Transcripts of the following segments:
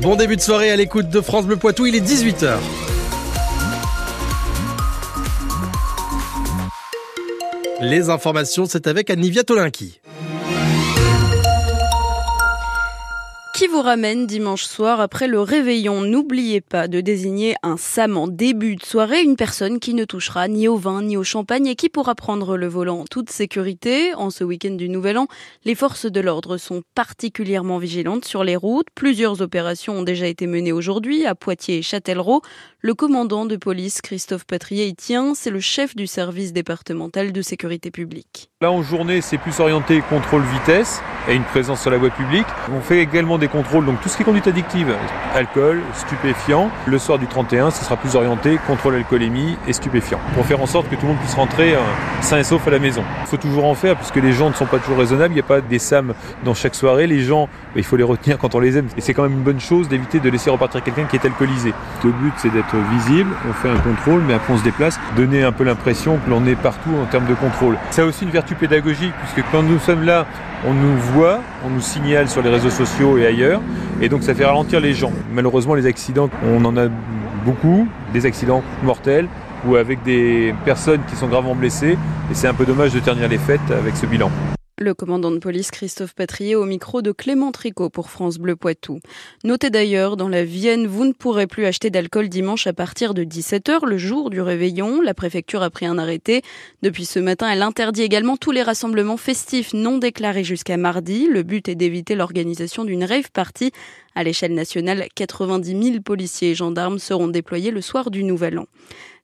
Bon début de soirée à l'écoute de France Bleu Poitou, il est 18h. Les informations, c'est avec Anivia Tolinki. Qui vous ramène dimanche soir après le réveillon. N'oubliez pas de désigner un SAM début de soirée, une personne qui ne touchera ni au vin ni au champagne et qui pourra prendre le volant en toute sécurité. En ce week-end du Nouvel An, les forces de l'ordre sont particulièrement vigilantes sur les routes. Plusieurs opérations ont déjà été menées aujourd'hui à Poitiers et Châtellerault. Le commandant de police, Christophe Patrier, y tient. C'est le chef du service départemental de sécurité publique. Là, en journée, c'est plus orienté contrôle vitesse et une présence sur la voie publique. On fait également des contrôles, donc tout ce qui est conduite addictive, alcool, stupéfiant. Le soir du 31, ce sera plus orienté contrôle alcoolémie et stupéfiant, pour faire en sorte que tout le monde puisse rentrer euh, sain et sauf à la maison. Il faut toujours en faire, puisque les gens ne sont pas toujours raisonnables. Il n'y a pas des SAM dans chaque soirée. Les gens, il faut les retenir quand on les aime. Et c'est quand même une bonne chose d'éviter de laisser repartir quelqu'un qui est alcoolisé. Le but, c'est d'être visible, on fait un contrôle, mais après on se déplace, donner un peu l'impression que l'on est partout en termes de contrôle. Ça a aussi une vertu pédagogique, puisque quand nous sommes là, on nous voit, on nous signale sur les réseaux sociaux et ailleurs, et donc ça fait ralentir les gens. Malheureusement, les accidents, on en a beaucoup, des accidents mortels ou avec des personnes qui sont gravement blessées, et c'est un peu dommage de ternir les fêtes avec ce bilan. Le commandant de police Christophe Patrier au micro de Clément Tricot pour France Bleu Poitou. Notez d'ailleurs, dans la Vienne, vous ne pourrez plus acheter d'alcool dimanche à partir de 17h, le jour du réveillon. La préfecture a pris un arrêté. Depuis ce matin, elle interdit également tous les rassemblements festifs non déclarés jusqu'à mardi. Le but est d'éviter l'organisation d'une rave party. À l'échelle nationale, 90 000 policiers et gendarmes seront déployés le soir du Nouvel An.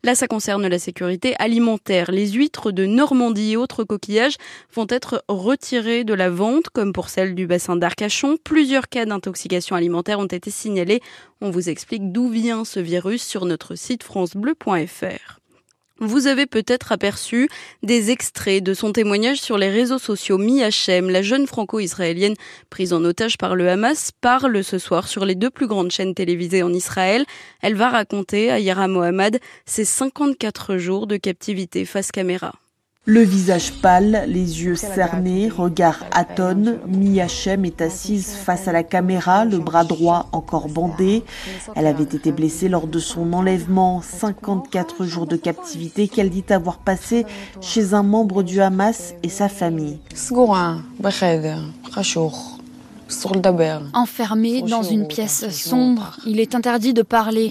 Là, ça concerne la sécurité alimentaire. Les huîtres de Normandie et autres coquillages vont être retirées de la vente, comme pour celle du bassin d'Arcachon. Plusieurs cas d'intoxication alimentaire ont été signalés. On vous explique d'où vient ce virus sur notre site francebleu.fr. Vous avez peut-être aperçu des extraits de son témoignage sur les réseaux sociaux. Mi Hachem, la jeune franco-israélienne prise en otage par le Hamas, parle ce soir sur les deux plus grandes chaînes télévisées en Israël. Elle va raconter à Yara Mohamed ses 54 jours de captivité face caméra. Le visage pâle, les yeux cernés, regard atone, Mi Hachem est assise face à la caméra, le bras droit encore bandé. Elle avait été blessée lors de son enlèvement, 54 jours de captivité qu'elle dit avoir passé chez un membre du Hamas et sa famille. Enfermé dans une pièce sombre, il est interdit de parler.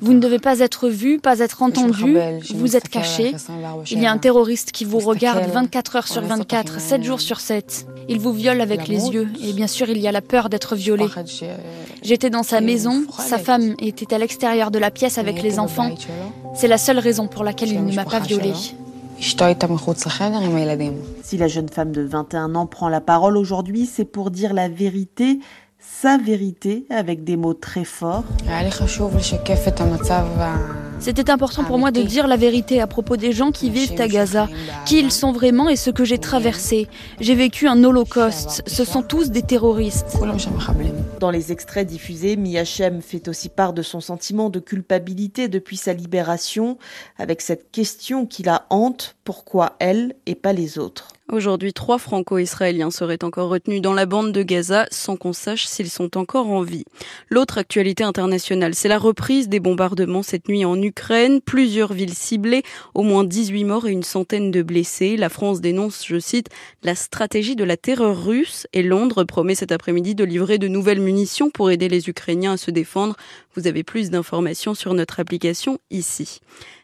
Vous ne devez pas être vu, pas être entendu. Vous êtes caché. Il y a un terroriste qui vous regarde 24 heures sur 24, 7 jours sur 7. Il vous viole avec les yeux et bien sûr il y a la peur d'être violé. J'étais dans sa maison, sa femme était à l'extérieur de la pièce avec les enfants. C'est la seule raison pour laquelle il ne m'a pas violée. Si la jeune femme de 21 ans prend la parole aujourd'hui, c'est pour dire la vérité, sa vérité, avec des mots très forts. C'était important pour moi de dire la vérité à propos des gens qui vivent à Gaza, qui ils sont vraiment et ce que j'ai traversé. J'ai vécu un holocauste. Ce sont tous des terroristes. Dans les extraits diffusés, Miachem fait aussi part de son sentiment de culpabilité depuis sa libération, avec cette question qui la hante, pourquoi elle et pas les autres Aujourd'hui, trois franco-israéliens seraient encore retenus dans la bande de Gaza sans qu'on sache s'ils sont encore en vie. L'autre actualité internationale, c'est la reprise des bombardements cette nuit en Ukraine. Plusieurs villes ciblées, au moins 18 morts et une centaine de blessés. La France dénonce, je cite, la stratégie de la terreur russe et Londres promet cet après-midi de livrer de nouvelles munitions pour aider les Ukrainiens à se défendre. Vous avez plus d'informations sur notre application ici.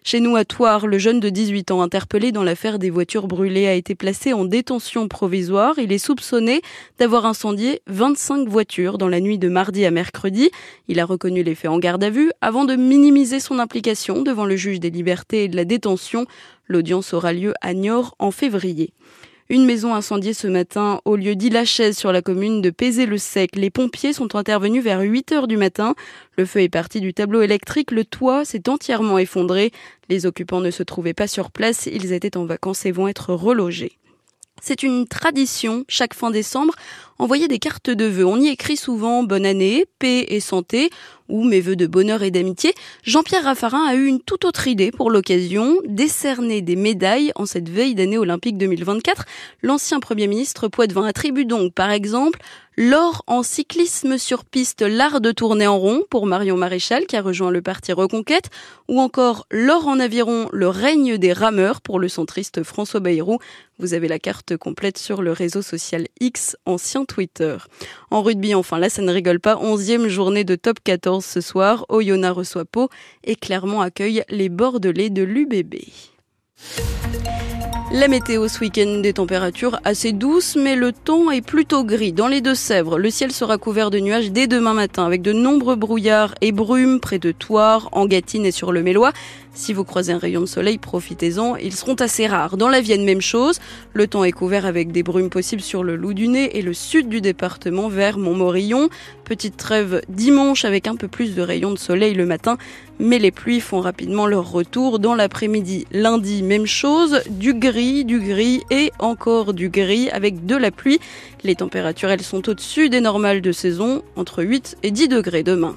Chez nous à Toire, le jeune de 18 ans interpellé dans l'affaire des voitures brûlées a été placé en détention provisoire. Il est soupçonné d'avoir incendié 25 voitures dans la nuit de mardi à mercredi. Il a reconnu les faits en garde à vue avant de minimiser son implication devant le juge des libertés et de la détention. L'audience aura lieu à Niort en février. Une maison incendiée ce matin au lieu d'Ilachaise sur la commune de Pézé-le-Sec. Les pompiers sont intervenus vers 8 heures du matin. Le feu est parti du tableau électrique. Le toit s'est entièrement effondré. Les occupants ne se trouvaient pas sur place. Ils étaient en vacances et vont être relogés. C'est une tradition chaque fin décembre. Envoyer des cartes de vœux. On y écrit souvent bonne année, paix et santé ou mes vœux de bonheur et d'amitié, Jean-Pierre Raffarin a eu une toute autre idée pour l'occasion, décerner des médailles en cette veille d'année olympique 2024. L'ancien Premier ministre Poitvin attribue donc par exemple L'or en cyclisme sur piste, l'art de tourner en rond pour Marion Maréchal qui a rejoint le parti Reconquête, ou encore l'or en aviron, le règne des rameurs pour le centriste François Bayrou. Vous avez la carte complète sur le réseau social X, ancien Twitter. En rugby, enfin, là, ça ne rigole pas. Onzième journée de top 14 ce soir. Oyonnax reçoit Pau et Clermont accueille les Bordelais de l'UBB. La météo ce week-end, des températures assez douces, mais le temps est plutôt gris. Dans les Deux-Sèvres, le ciel sera couvert de nuages dès demain matin, avec de nombreux brouillards et brumes près de Thouars, en Gâtine et sur le Mélois. Si vous croisez un rayon de soleil, profitez-en. Ils seront assez rares. Dans la Vienne, même chose. Le temps est couvert avec des brumes possibles sur le Loup du Nez et le sud du département vers Montmorillon. Petite trêve dimanche avec un peu plus de rayons de soleil le matin. Mais les pluies font rapidement leur retour dans l'après-midi. Lundi, même chose. Du gris, du gris et encore du gris avec de la pluie. Les températures, elles sont au-dessus des normales de saison, entre 8 et 10 degrés demain.